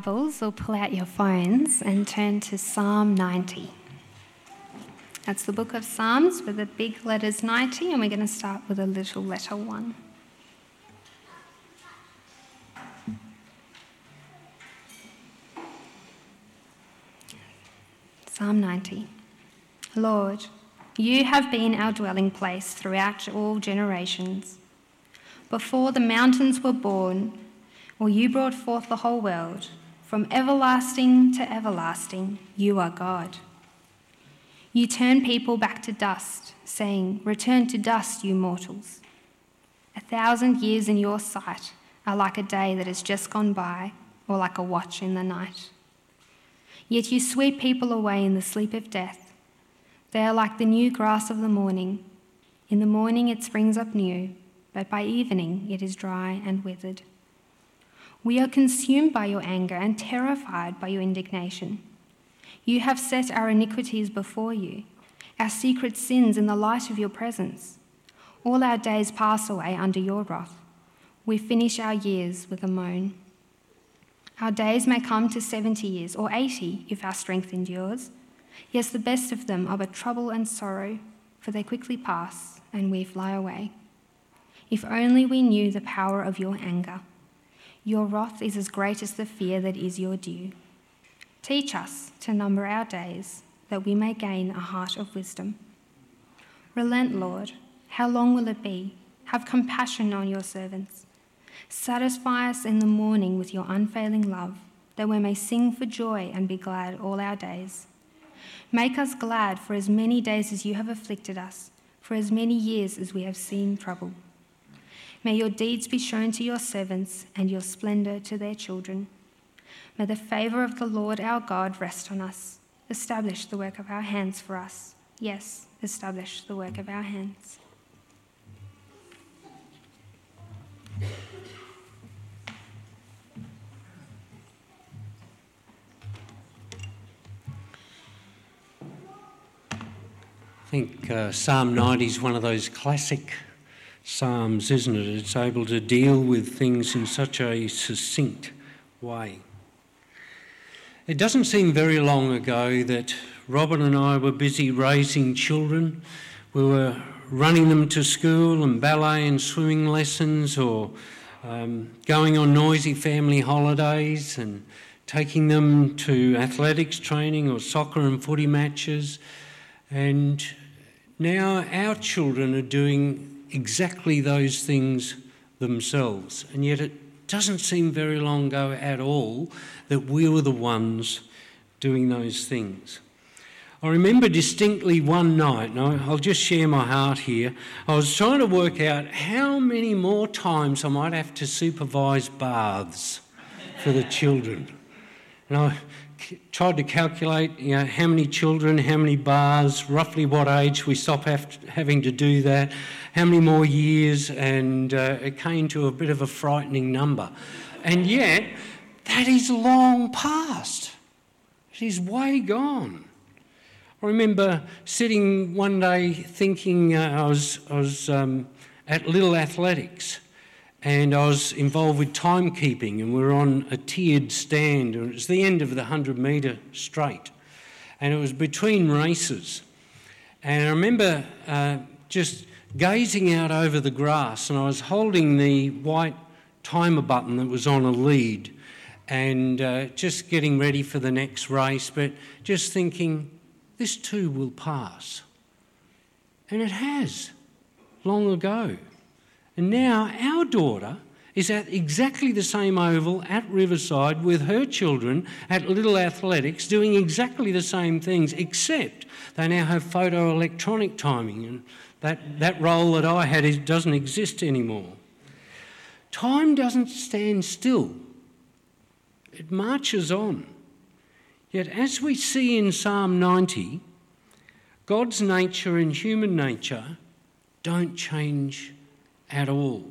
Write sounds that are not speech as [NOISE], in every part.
Bibles or pull out your phones and turn to Psalm 90. That's the book of Psalms with the big letters 90, and we're going to start with a little letter 1. Psalm 90. Lord, you have been our dwelling place throughout all generations. Before the mountains were born, or you brought forth the whole world, from everlasting to everlasting, you are God. You turn people back to dust, saying, Return to dust, you mortals. A thousand years in your sight are like a day that has just gone by, or like a watch in the night. Yet you sweep people away in the sleep of death. They are like the new grass of the morning. In the morning it springs up new, but by evening it is dry and withered. We are consumed by your anger and terrified by your indignation. You have set our iniquities before you, our secret sins in the light of your presence. All our days pass away under your wrath. We finish our years with a moan. Our days may come to 70 years or 80 if our strength endures. Yes, the best of them are but trouble and sorrow, for they quickly pass and we fly away. If only we knew the power of your anger your wrath is as great as the fear that is your due. Teach us to number our days, that we may gain a heart of wisdom. Relent, Lord. How long will it be? Have compassion on your servants. Satisfy us in the morning with your unfailing love, that we may sing for joy and be glad all our days. Make us glad for as many days as you have afflicted us, for as many years as we have seen trouble. May your deeds be shown to your servants and your splendour to their children. May the favour of the Lord our God rest on us. Establish the work of our hands for us. Yes, establish the work of our hands. I think uh, Psalm 90 is one of those classic Psalms, isn't it? It's able to deal with things in such a succinct way. It doesn't seem very long ago that Robin and I were busy raising children. We were running them to school and ballet and swimming lessons or um, going on noisy family holidays and taking them to athletics training or soccer and footy matches. And now our children are doing exactly those things themselves. And yet it doesn't seem very long ago at all that we were the ones doing those things. I remember distinctly one night, and I'll just share my heart here. I was trying to work out how many more times I might have to supervise baths for the children. And I tried to calculate you know, how many children, how many baths, roughly what age we stop having to do that, how many more years, and uh, it came to a bit of a frightening number. And yet, that is long past. It is way gone. I remember sitting one day thinking uh, I was, I was um, at Little Athletics and I was involved with timekeeping, and we were on a tiered stand, and it was the end of the 100 metre straight, and it was between races. And I remember uh, just gazing out over the grass, and I was holding the white timer button that was on a lead, and uh, just getting ready for the next race, but just thinking, this too will pass. And it has, long ago. And now our daughter is at exactly the same oval at Riverside with her children at Little Athletics doing exactly the same things, except they now have photo electronic timing, and that, that role that I had doesn't exist anymore. Time doesn't stand still, it marches on. Yet, as we see in Psalm 90, God's nature and human nature don't change at all.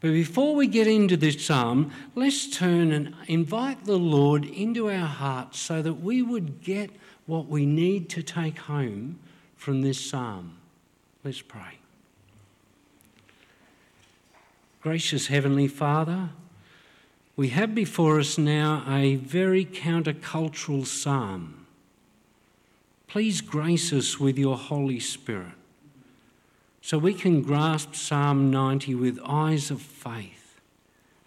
But before we get into this psalm, let's turn and invite the Lord into our hearts so that we would get what we need to take home from this psalm. Let's pray. Gracious Heavenly Father, we have before us now a very countercultural psalm. Please grace us with your Holy Spirit so we can grasp Psalm 90 with eyes of faith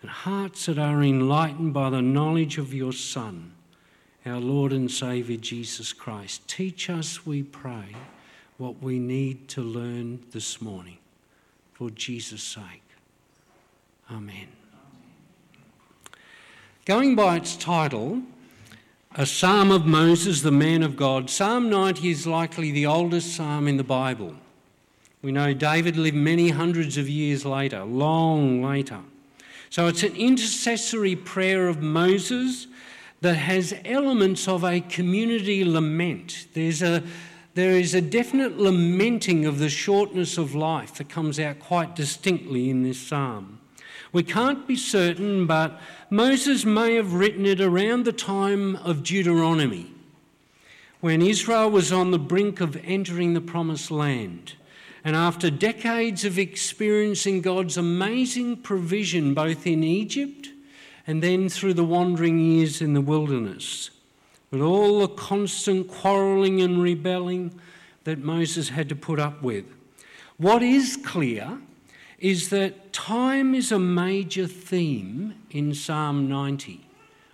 and hearts that are enlightened by the knowledge of your Son, our Lord and Saviour Jesus Christ. Teach us, we pray, what we need to learn this morning for Jesus' sake. Amen. Going by its title, a psalm of Moses, the man of God, Psalm 90 is likely the oldest psalm in the Bible. We know David lived many hundreds of years later, long later. So it's an intercessory prayer of Moses that has elements of a community lament. There's a, there is a definite lamenting of the shortness of life that comes out quite distinctly in this psalm. We can't be certain, but Moses may have written it around the time of Deuteronomy, when Israel was on the brink of entering the promised land. And after decades of experiencing God's amazing provision, both in Egypt and then through the wandering years in the wilderness, with all the constant quarrelling and rebelling that Moses had to put up with. What is clear is that time is a major theme in Psalm 90.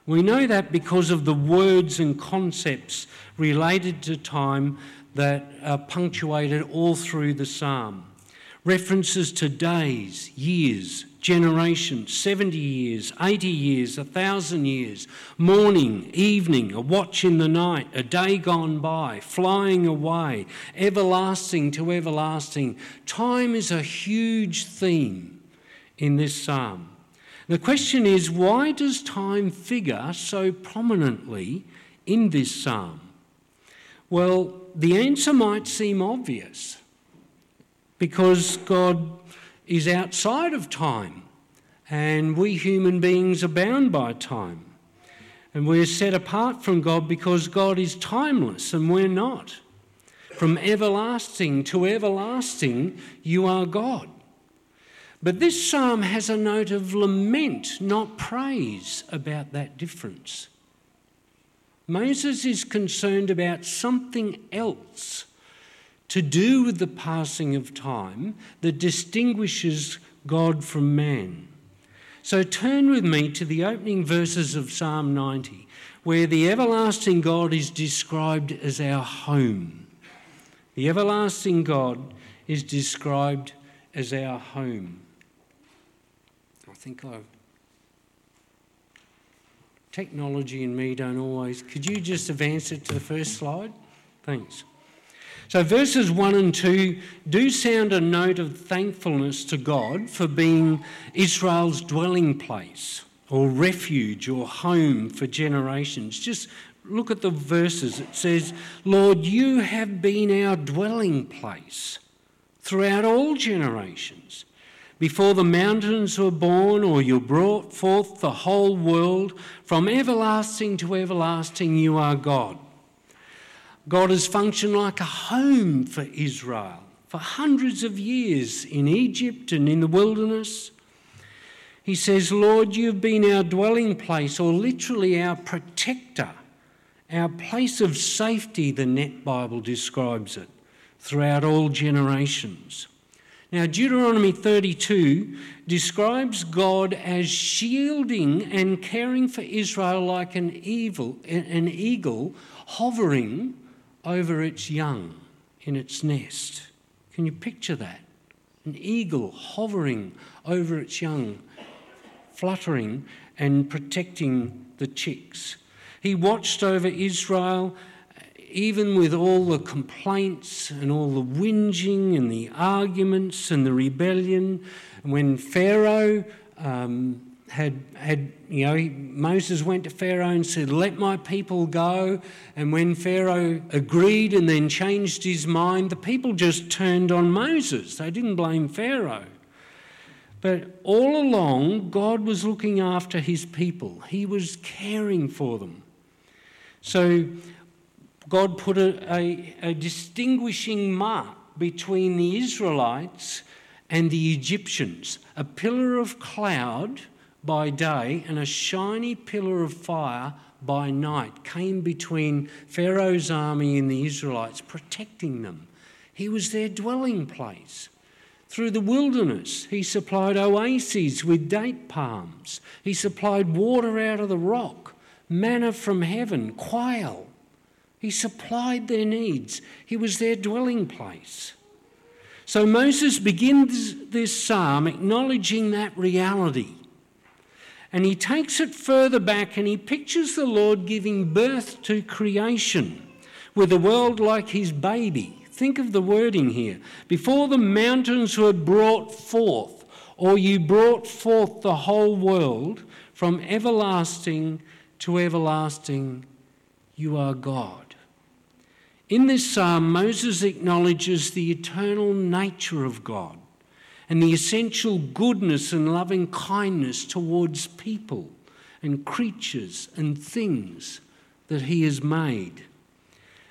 We know that because of the words and concepts related to time that are punctuated all through the psalm. References to days, years, generations, 70 years, 80 years, a thousand years, morning, evening, a watch in the night, a day gone by, flying away, everlasting to everlasting. Time is a huge theme in this psalm. The question is why does time figure so prominently in this psalm? Well, the answer might seem obvious because God is outside of time and we human beings are bound by time. And we're set apart from God because God is timeless and we're not. From everlasting to everlasting, you are God. But this psalm has a note of lament, not praise, about that difference. Moses is concerned about something else to do with the passing of time that distinguishes God from man. So turn with me to the opening verses of Psalm 90, where the everlasting God is described as our home. The everlasting God is described as our home. I think I've technology and me don't always. Could you just advance it to the first slide? Thanks. So, verses 1 and 2 do sound a note of thankfulness to God for being Israel's dwelling place or refuge or home for generations. Just look at the verses. It says, Lord, you have been our dwelling place throughout all generations. Before the mountains were born, or you brought forth the whole world, from everlasting to everlasting, you are God. God has functioned like a home for Israel for hundreds of years in Egypt and in the wilderness. He says, Lord, you've been our dwelling place, or literally our protector, our place of safety, the Net Bible describes it, throughout all generations. Now, Deuteronomy 32 describes God as shielding and caring for Israel like an, evil, an eagle hovering over its young in its nest. Can you picture that? An eagle hovering over its young, fluttering and protecting the chicks. He watched over Israel even with all the complaints and all the whinging and the arguments and the rebellion, when Pharaoh um, had, had, you know, Moses went to Pharaoh and said, Let my people go. And when Pharaoh agreed and then changed his mind, the people just turned on Moses. They didn't blame Pharaoh. But all along, God was looking after his people, He was caring for them. So God put a, a, a distinguishing mark between the Israelites and the Egyptians, a pillar of cloud by day and a shiny pillar of fire by night came between Pharaoh's army and the Israelites, protecting them. He was their dwelling place. Through the wilderness, he supplied oases with date palms. He supplied water out of the rock, manna from heaven, quail. He supplied their needs. He was their dwelling place. So Moses begins this psalm acknowledging that reality. And he takes it further back and he pictures the Lord giving birth to creation with the world like his baby. Think of the wording here. Before the mountains were brought forth, or you brought forth the whole world from everlasting to everlasting, you are God. In this psalm, Moses acknowledges the eternal nature of God and the essential goodness and loving kindness towards people and creatures and things that he has made.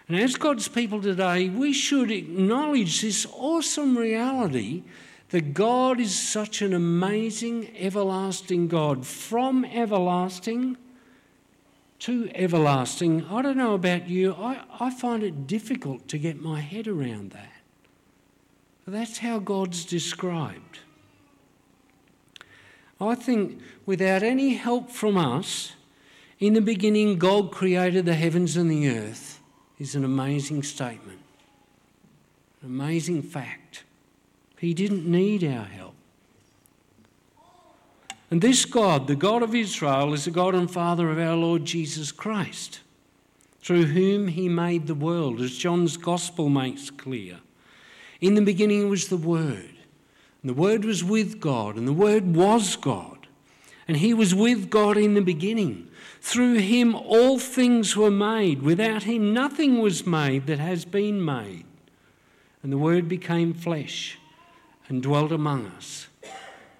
And as God's people today, we should acknowledge this awesome reality that God is such an amazing, everlasting God. From everlasting to everlasting. I don't know about you, I, I find it difficult to get my head around that. That's how God's described. I think without any help from us, in the beginning, God created the heavens and the earth is an amazing statement, an amazing fact. He didn't need our help. And this God, the God of Israel, is the God and Father of our Lord Jesus Christ, through whom he made the world, as John's Gospel makes clear. In the beginning was the Word, and the Word was with God, and the Word was God, and he was with God in the beginning. Through him all things were made. Without him nothing was made that has been made. And the Word became flesh and dwelt among us.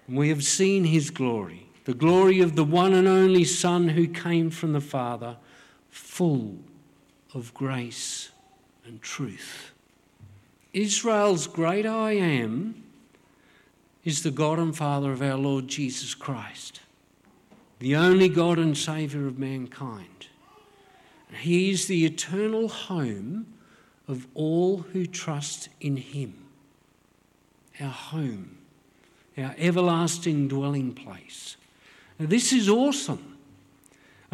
And we have seen his glory, the glory of the one and only Son who came from the Father, full of grace and truth. Israel's great I am is the God and Father of our Lord Jesus Christ the only God and Saviour of mankind. He is the eternal home of all who trust in Him. Our home, our everlasting dwelling place. Now, this is awesome.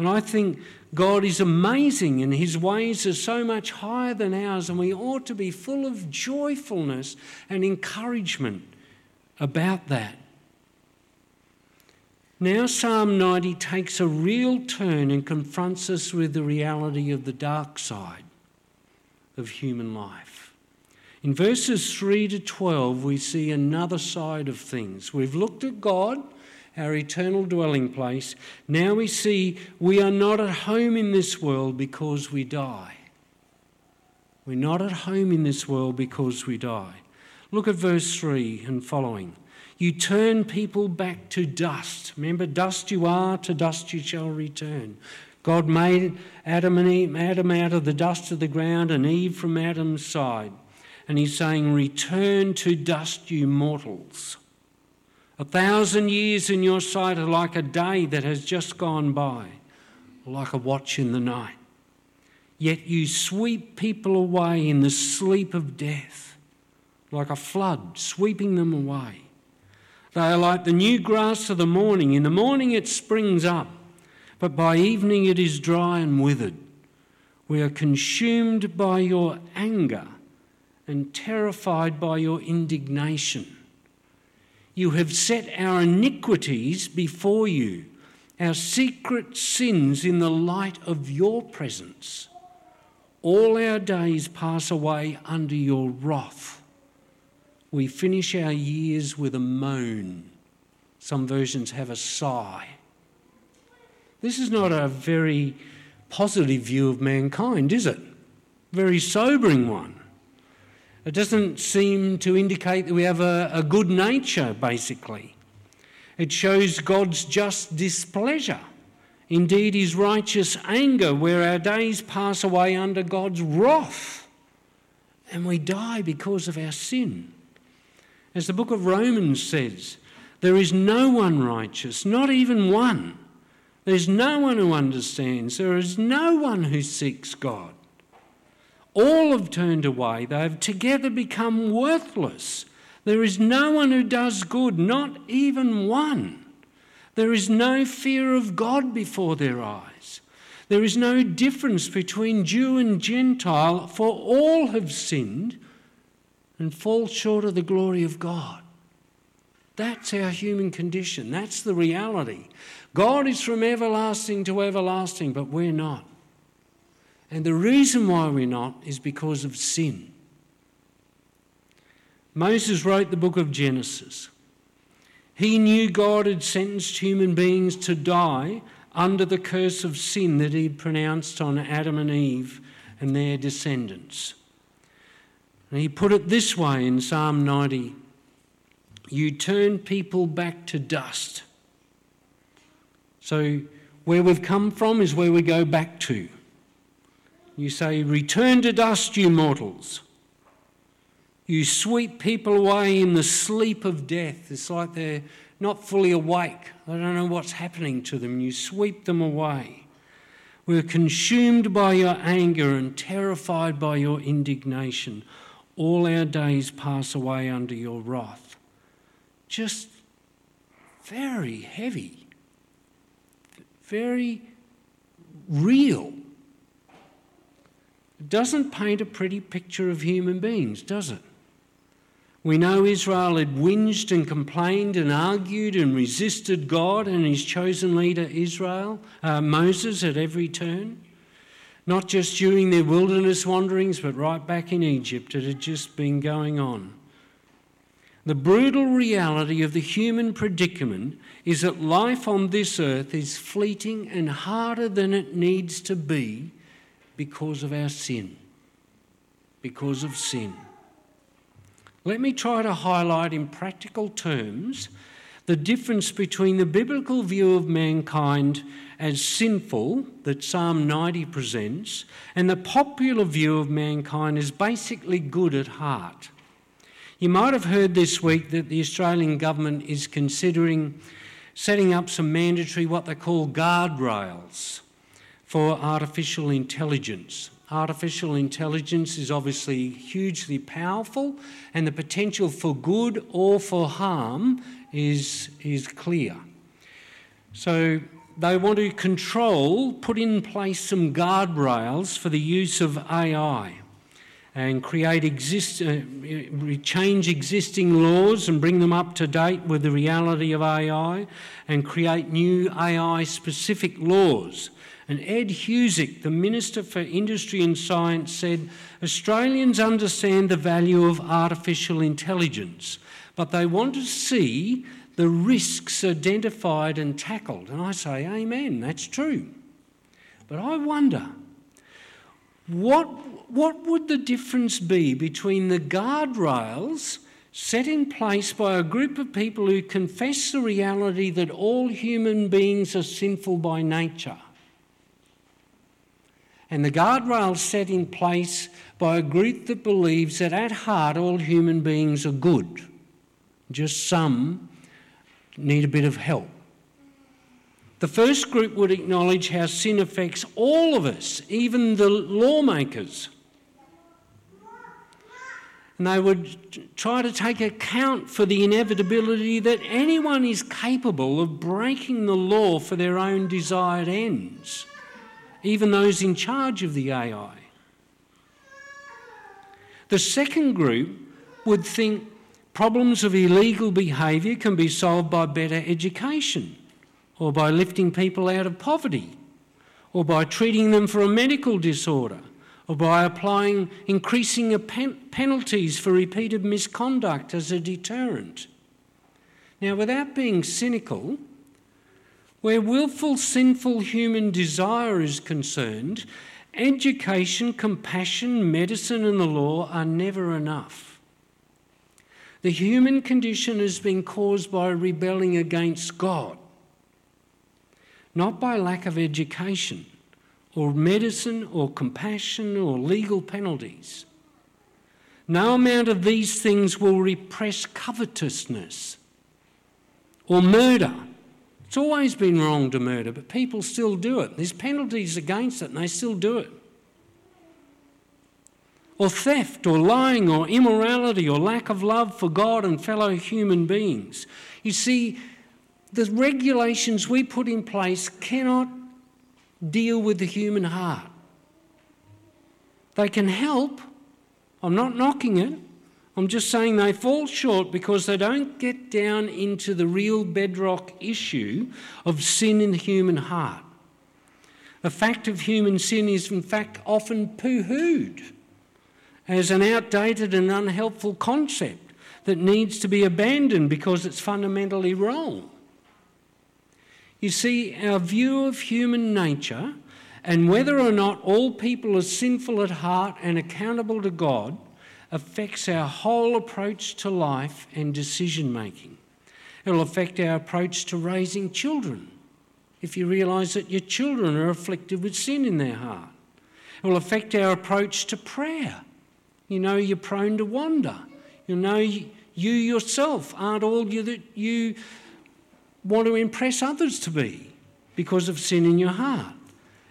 And I think God is amazing and His ways are so much higher than ours, and we ought to be full of joyfulness and encouragement about that. Now, Psalm 90 takes a real turn and confronts us with the reality of the dark side of human life. In verses 3 to 12, we see another side of things. We've looked at God, our eternal dwelling place. Now we see we are not at home in this world because we die. We're not at home in this world because we die. Look at verse 3 and following. You turn people back to dust. Remember, dust you are, to dust you shall return. God made Adam and Eve, Adam out of the dust of the ground and Eve from Adam's side. And he's saying, Return to dust, you mortals. A thousand years in your sight are like a day that has just gone by, like a watch in the night. Yet you sweep people away in the sleep of death, like a flood sweeping them away. They are like the new grass of the morning. In the morning it springs up, but by evening it is dry and withered. We are consumed by your anger and terrified by your indignation. You have set our iniquities before you, our secret sins in the light of your presence. All our days pass away under your wrath we finish our years with a moan. Some versions have a sigh. This is not a very positive view of mankind, is it? Very sobering one. It doesn't seem to indicate that we have a, a good nature, basically. It shows God's just displeasure, indeed, his righteous anger, where our days pass away under God's wrath and we die because of our sin. As the book of Romans says, There is no one righteous, not even one. There's no one who understands. There is no one who seeks God. All have turned away. They have together become worthless. There is no one who does good, not even one. There is no fear of God before their eyes. There is no difference between Jew and Gentile, for all have sinned and fall short of the glory of God. That's our human condition. That's the reality. God is from everlasting to everlasting, but we're not. And the reason why we're not is because of sin. Moses wrote the book of Genesis. He knew God had sentenced human beings to die under the curse of sin that he'd pronounced on Adam and Eve and their descendants. And he put it this way in Psalm 90 You turn people back to dust. So, where we've come from is where we go back to. You say, Return to dust, you mortals. You sweep people away in the sleep of death. It's like they're not fully awake. They don't know what's happening to them. You sweep them away. We're consumed by your anger and terrified by your indignation. All our days pass away under your wrath. Just very heavy, very real. Doesn't paint a pretty picture of human beings, does it? We know Israel had whinged and complained and argued and resisted God and his chosen leader, Israel, uh, Moses, at every turn. Not just during their wilderness wanderings, but right back in Egypt, it had just been going on. The brutal reality of the human predicament is that life on this earth is fleeting and harder than it needs to be because of our sin. Because of sin. Let me try to highlight in practical terms the difference between the biblical view of mankind as sinful that Psalm 90 presents and the popular view of mankind as basically good at heart. You might have heard this week that the Australian government is considering setting up some mandatory, what they call guardrails for artificial intelligence. Artificial intelligence is obviously hugely powerful, and the potential for good or for harm is, is clear. So they want to control, put in place some guardrails for the use of AI and create exist, uh, change existing laws and bring them up to date with the reality of AI and create new AI specific laws and Ed Husic, the Minister for Industry and Science, said Australians understand the value of artificial intelligence, but they want to see the risks identified and tackled. And I say, Amen, that's true. But I wonder, what, what would the difference be between the guardrails set in place by a group of people who confess the reality that all human beings are sinful by nature? And the guardrails set in place by a group that believes that at heart all human beings are good, just some need a bit of help. The first group would acknowledge how sin affects all of us, even the lawmakers. And they would try to take account for the inevitability that anyone is capable of breaking the law for their own desired ends even those in charge of the AI. The second group would think problems of illegal behaviour can be solved by better education, or by lifting people out of poverty, or by treating them for a medical disorder, or by applying increasing pen- penalties for repeated misconduct as a deterrent. Now, without being cynical, where willful, sinful human desire is concerned, education, compassion, medicine, and the law are never enough. The human condition has been caused by rebelling against God, not by lack of education, or medicine, or compassion, or legal penalties. No amount of these things will repress covetousness Or murder. It's always been wrong to murder, but people still do it. There's penalties against it, and they still do it. Or theft, or lying, or immorality, or lack of love for God and fellow human beings. You see, the regulations we put in place cannot deal with the human heart. They can help. I'm not knocking it. I'm just saying they fall short because they don't get down into the real bedrock issue of sin in the human heart. The fact of human sin is, in fact, often poo hooed as an outdated and unhelpful concept that needs to be abandoned because it's fundamentally wrong. You see, our view of human nature and whether or not all people are sinful at heart and accountable to God affects our whole approach to life and decision making. It'll affect our approach to raising children if you realise that your children are afflicted with sin in their heart. It will affect our approach to prayer. You know, you're prone to wander. You know, you yourself aren't all you that you want to impress others to be because of sin in your heart.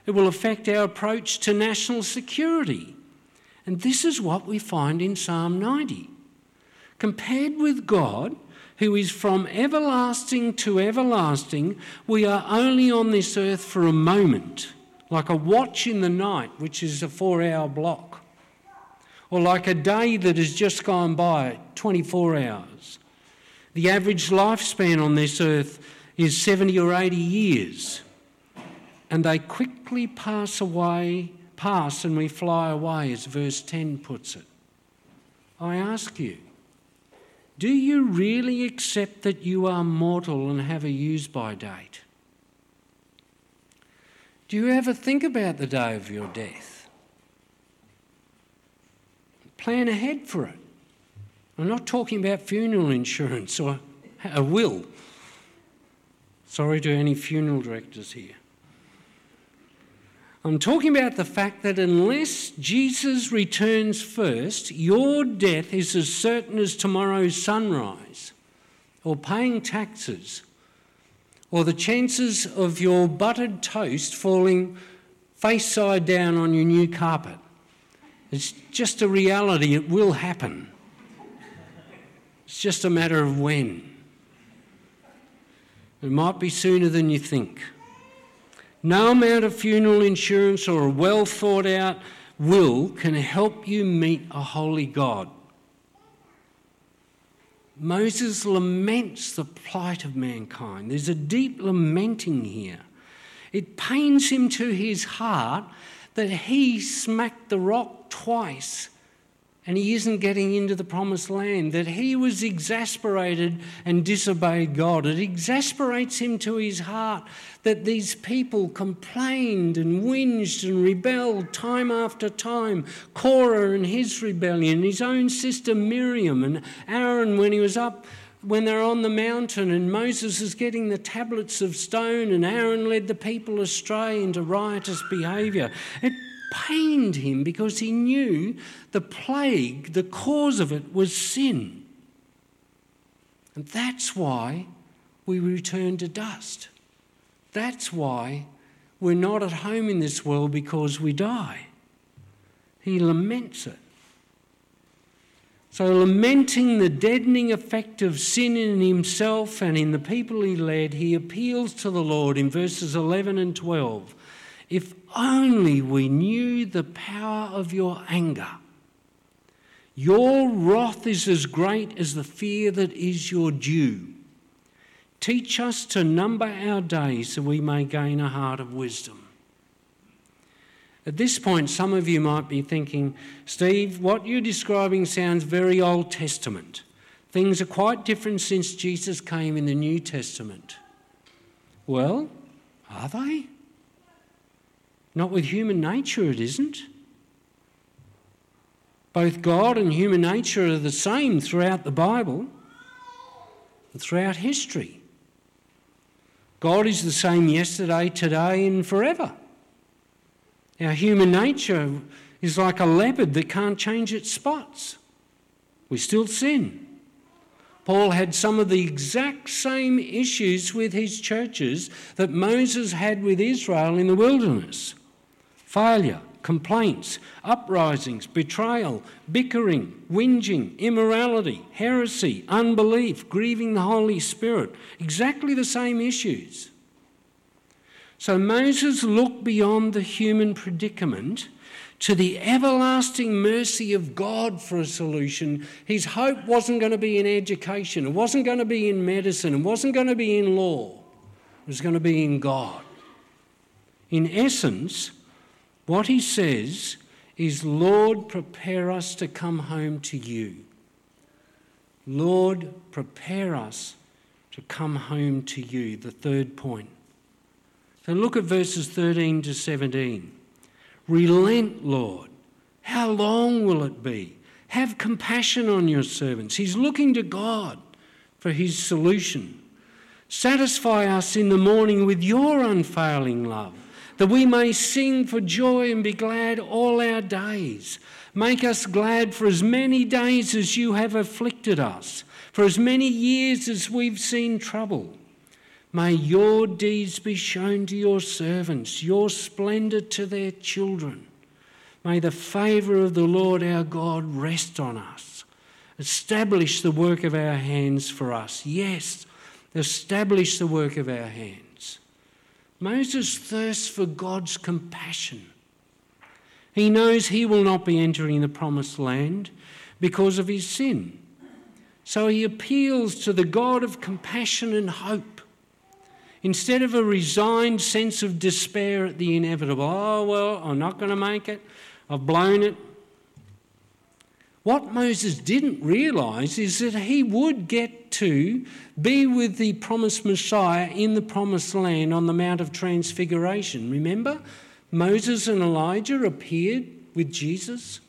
It will affect our approach to national security. And this is what we find in Psalm 90. Compared with God, who is from everlasting to everlasting, we are only on this earth for a moment, like a watch in the night, which is a four hour block, or like a day that has just gone by, 24 hours. The average lifespan on this earth is 70 or 80 years, and they quickly pass away, pass, and we fly away, as verse 10 puts it. I ask you, do you really accept that you are mortal and have a use by date? Do you ever think about the day of your death? Plan ahead for it. I'm not talking about funeral insurance or a [LAUGHS] uh, will. Sorry to any funeral directors here. I'm talking about the fact that unless Jesus returns first, your death is as certain as tomorrow's sunrise, or paying taxes, or the chances of your buttered toast falling face side down on your new carpet. It's just a reality, it will happen. It's just a matter of when. It might be sooner than you think. No amount of funeral insurance or a well thought out will can help you meet a holy God. Moses laments the plight of mankind. There's a deep lamenting here. It pains him to his heart that he smacked the rock twice and he isn't getting into the promised land, that he was exasperated and disobeyed God. It exasperates him to his heart that these people complained and whinged and rebelled time after time. Korah and his rebellion, his own sister Miriam, and Aaron when he was up when they're on the mountain and Moses is getting the tablets of stone and Aaron led the people astray into riotous behaviour. It pained him because he knew the plague, the cause of it, was sin. And that's why we return to dust. That's why we're not at home in this world because we die. He laments it. So, lamenting the deadening effect of sin in himself and in the people he led, he appeals to the Lord in verses 11 and 12 if only we knew the power of your anger. Your wrath is as great as the fear that is your due. Teach us to number our days so we may gain a heart of wisdom. At this point, some of you might be thinking, Steve, what you're describing sounds very Old Testament. Things are quite different since Jesus came in the New Testament. Well, are they? Not with human nature, it isn't. Both God and human nature are the same throughout the Bible and throughout history. God is the same yesterday, today, and forever. Our human nature is like a leopard that can't change its spots. We still sin. Paul had some of the exact same issues with his churches that Moses had with Israel in the wilderness failure, complaints, uprisings, betrayal, bickering, whinging, immorality, heresy, unbelief, grieving the Holy Spirit. Exactly the same issues. So Moses looked beyond the human predicament to the everlasting mercy of God for a solution. His hope wasn't going to be in education, it wasn't going to be in medicine, it wasn't going to be in law, it was going to be in God. In essence, what he says is, Lord, prepare us to come home to you. Lord, prepare us to come home to you. The third point. So look at verses 13 to 17. Relent, Lord. How long will it be? Have compassion on your servants. He's looking to God for his solution. Satisfy us in the morning with your unfailing love, that we may sing for joy and be glad all our days. Make us glad for as many days as you have afflicted us, for as many years as we've seen trouble. May your deeds be shown to your servants, your splendour to their children. May the favour of the Lord our God rest on us. Establish the work of our hands for us. Yes, establish the work of our hands. Moses thirsts for God's compassion. He knows he will not be entering the promised land because of his sin. So he appeals to the God of compassion and hope. Instead of a resigned sense of despair at the inevitable, oh, well, I'm not going to make it, I've blown it. What Moses didn't realise is that he would get to be with the promised Messiah in the promised land on the Mount of Transfiguration. Remember, Moses and Elijah appeared with Jesus.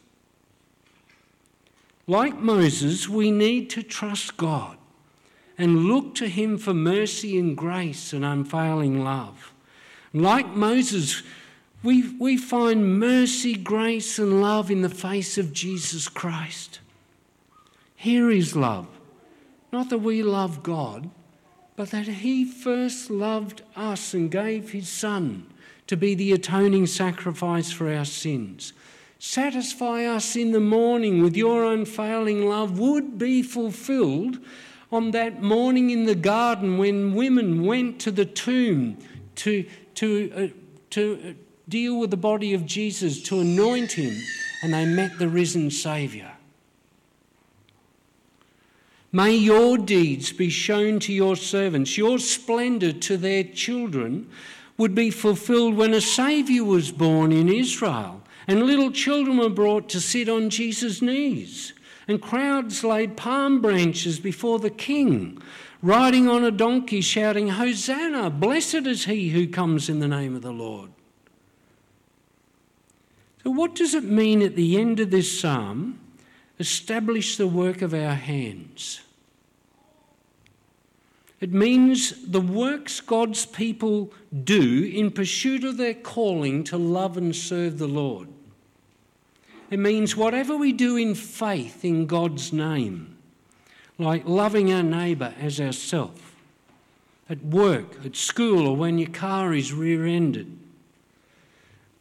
Like Moses, we need to trust God and look to him for mercy and grace and unfailing love. Like Moses, we, we find mercy, grace, and love in the face of Jesus Christ. Here is love. Not that we love God, but that He first loved us and gave His Son to be the atoning sacrifice for our sins. Satisfy us in the morning with your unfailing love would be fulfilled on that morning in the garden when women went to the tomb to, to, uh, to uh, deal with the body of Jesus, to anoint him, and they met the risen Saviour. May your deeds be shown to your servants, your splendour to their children would be fulfilled when a Saviour was born in Israel and little children were brought to sit on Jesus' knees and crowds laid palm branches before the king, riding on a donkey, shouting, Hosanna! Blessed is he who comes in the name of the Lord. So, what does it mean at the end of this psalm? Establish the work of our hands. It means the works God's people do in pursuit of their calling to love and serve the Lord. It means whatever we do in faith in God's name, like loving our neighbour as ourselves, at work, at school, or when your car is rear ended,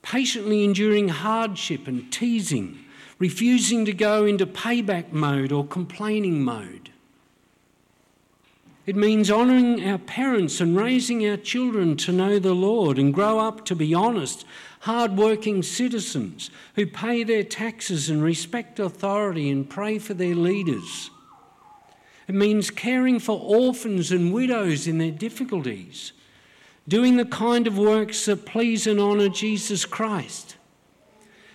patiently enduring hardship and teasing, refusing to go into payback mode or complaining mode. It means honouring our parents and raising our children to know the Lord and grow up to be honest, hard-working citizens who pay their taxes and respect authority and pray for their leaders. It means caring for orphans and widows in their difficulties, doing the kind of works that please and honour Jesus Christ.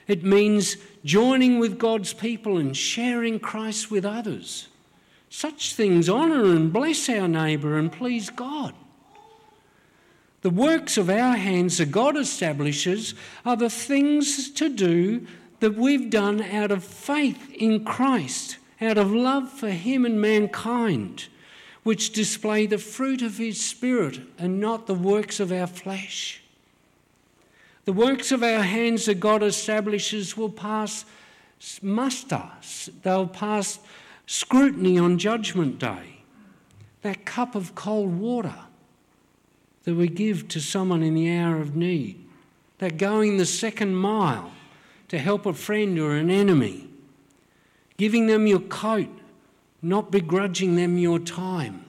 It means joining with God's people and sharing Christ with others. Such things honour and bless our neighbour and please God. The works of our hands that God establishes are the things to do that we've done out of faith in Christ, out of love for Him and mankind, which display the fruit of His Spirit and not the works of our flesh. The works of our hands that God establishes will pass muster, they'll pass scrutiny on Judgment Day. that cup of cold water that we give to someone in the hour of need, that going the second mile to help a friend or an enemy, giving them your coat, not begrudging them your time.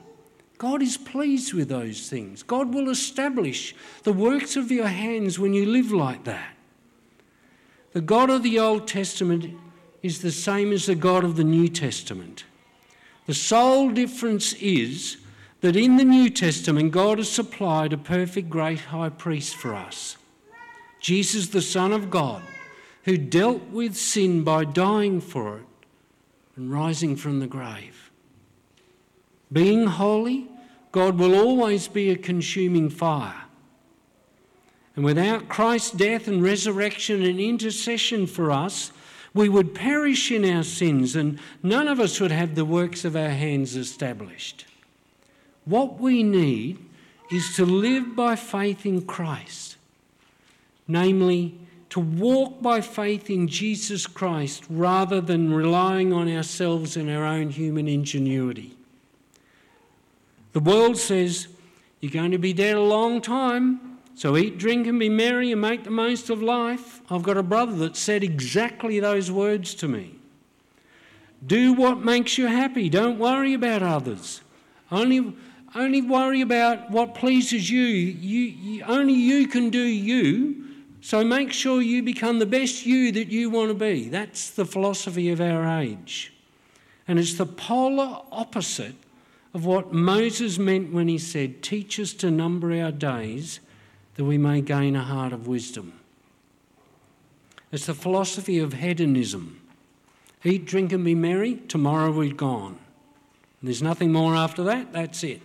God is pleased with those things. God will establish the works of your hands when you live like that. The God of the Old Testament is the same as the God of the New Testament. The sole difference is that in the New Testament, God has supplied a perfect great high priest for us. Jesus, the Son of God, who dealt with sin by dying for it and rising from the grave. Being holy, God will always be a consuming fire. And without Christ's death and resurrection and intercession for us, we would perish in our sins and none of us would have the works of our hands established. What we need is to live by faith in Christ, namely, to walk by faith in Jesus Christ rather than relying on ourselves and our own human ingenuity. The world says you're going to be dead a long time, so eat, drink, and be merry and make the most of life. I've got a brother that said exactly those words to me. Do what makes you happy, don't worry about others. Only, only worry about what pleases you. You, you. Only you can do you. So make sure you become the best you that you want to be. That's the philosophy of our age. And it's the polar opposite of what Moses meant when he said, Teach us to number our days that we may gain a heart of wisdom. It's the philosophy of hedonism. Eat, drink, and be merry, tomorrow we're gone. And there's nothing more after that, that's it.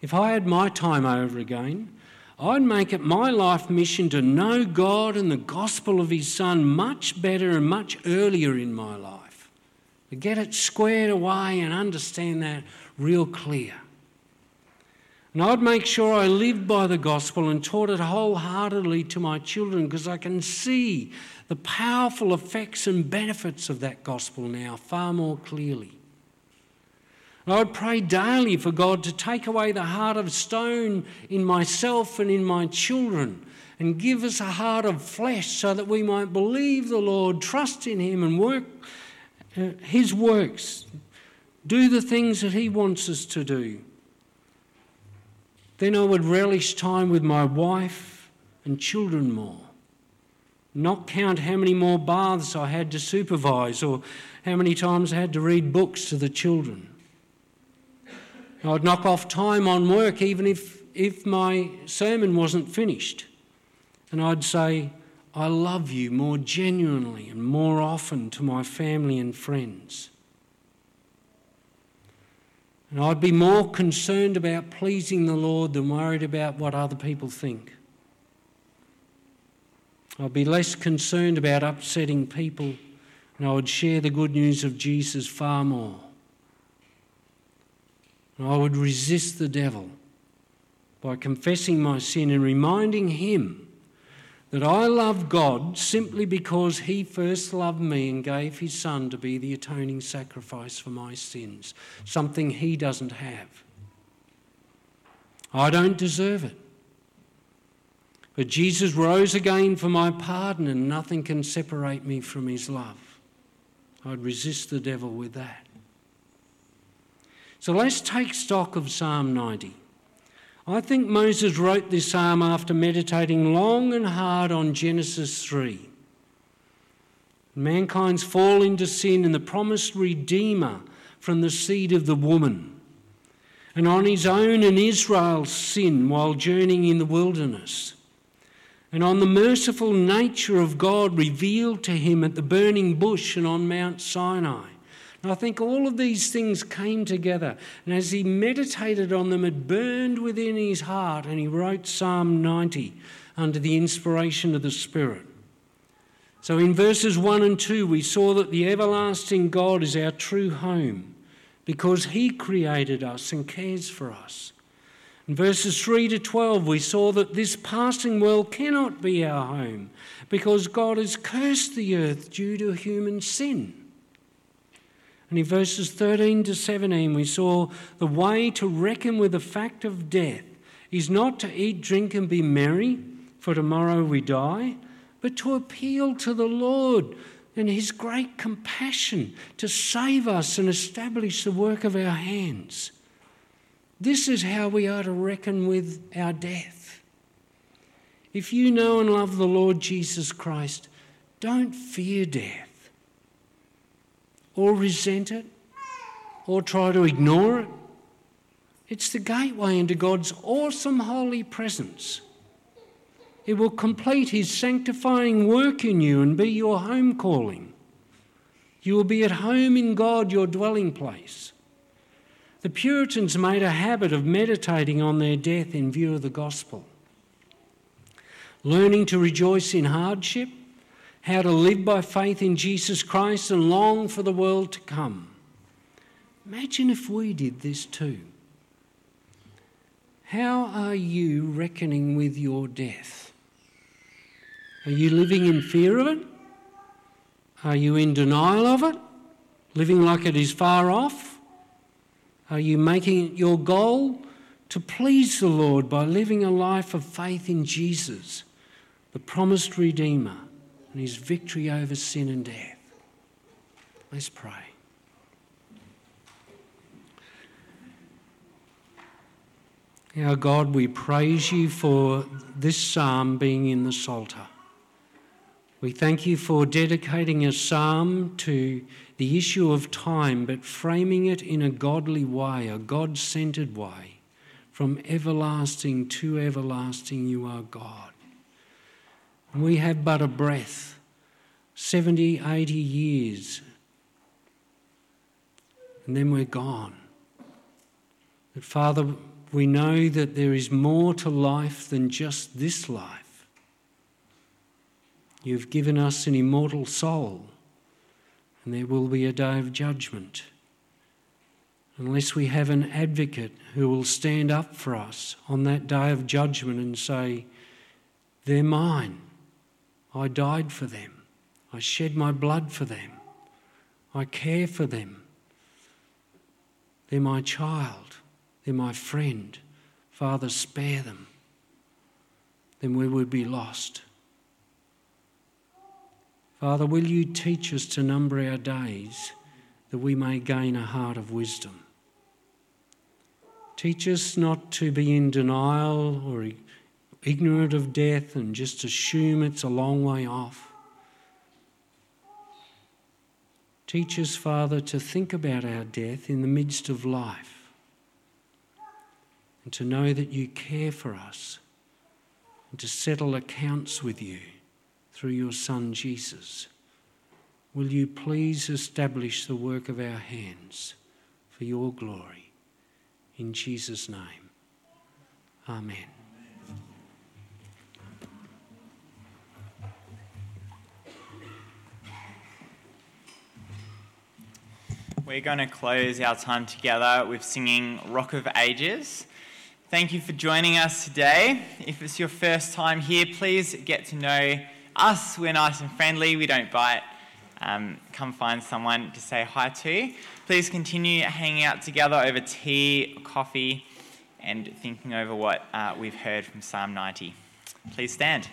If I had my time over again, I'd make it my life mission to know God and the gospel of His Son much better and much earlier in my life to get it squared away and understand that real clear. And I'd make sure I lived by the gospel and taught it wholeheartedly to my children because I can see the powerful effects and benefits of that gospel now far more clearly. And I'd pray daily for God to take away the heart of stone in myself and in my children and give us a heart of flesh so that we might believe the Lord, trust in Him, and work uh, his works, do the things that He wants us to do. Then I would relish time with my wife and children more. Not count how many more baths I had to supervise or how many times I had to read books to the children. I'd knock off time on work even if, if my sermon wasn't finished. And I'd say, I love you more genuinely and more often to my family and friends. And I'd be more concerned about pleasing the Lord than worried about what other people think. I'd be less concerned about upsetting people, and I would share the good news of Jesus far more. And I would resist the devil by confessing my sin and reminding him that I love God simply because He first loved me and gave His Son to be the atoning sacrifice for my sins, something He doesn't have. I don't deserve it. But Jesus rose again for my pardon, and nothing can separate me from His love. I'd resist the devil with that. So let's take stock of Psalm 90. I think Moses wrote this psalm after meditating long and hard on Genesis 3. Mankind's fall into sin and the promised Redeemer from the seed of the woman, and on his own and Israel's sin while journeying in the wilderness, and on the merciful nature of God revealed to him at the burning bush and on Mount Sinai and I think all of these things came together. And as he meditated on them, it burned within his heart, and he wrote Psalm 90 under the inspiration of the Spirit. So in verses 1 and 2, we saw that the everlasting God is our true home because he created us and cares for us. In verses 3 to 12, we saw that this passing world cannot be our home because God has cursed the earth due to human sin. And in verses 13 to 17, we saw the way to reckon with the fact of death is not to eat, drink, and be merry, for tomorrow we die, but to appeal to the Lord and His great compassion to save us and establish the work of our hands. This is how we are to reckon with our death. If you know and love the Lord Jesus Christ, don't fear death or resent it or try to ignore it. It's the gateway into God's awesome holy presence. It will complete His sanctifying work in you and be your home calling. You will be at home in God, your dwelling place. The Puritans made a habit of meditating on their death in view of the gospel, learning to rejoice in hardship how to live by faith in Jesus Christ and long for the world to come. Imagine if we did this too. How are you reckoning with your death? Are you living in fear of it? Are you in denial of it? Living like it is far off? Are you making it your goal to please the Lord by living a life of faith in Jesus, the promised Redeemer? And his victory over sin and death. Let's pray. Our God, we praise you for this psalm being in the Psalter. We thank you for dedicating a psalm to the issue of time, but framing it in a godly way, a God centered way. From everlasting to everlasting, you are God. We have but a breath, 70, 80 years, and then we're gone. But Father, we know that there is more to life than just this life. You've given us an immortal soul, and there will be a day of judgment. Unless we have an advocate who will stand up for us on that day of judgment and say, They're mine. I died for them. I shed my blood for them. I care for them. They're my child. They're my friend. Father, spare them. Then we would be lost. Father, will you teach us to number our days that we may gain a heart of wisdom? Teach us not to be in denial or ignorant of death and just assume it's a long way off. Teach us, Father, to think about our death in the midst of life and to know that you care for us and to settle accounts with you through your Son Jesus. Will you please establish the work of our hands for your glory? In Jesus' name, Amen. We're going to close our time together with singing Rock of Ages. Thank you for joining us today. If it's your first time here, please get to know us. We're nice and friendly, we don't bite. Um, come find someone to say hi to. Please continue hanging out together over tea, coffee, and thinking over what uh, we've heard from Psalm 90. Please stand.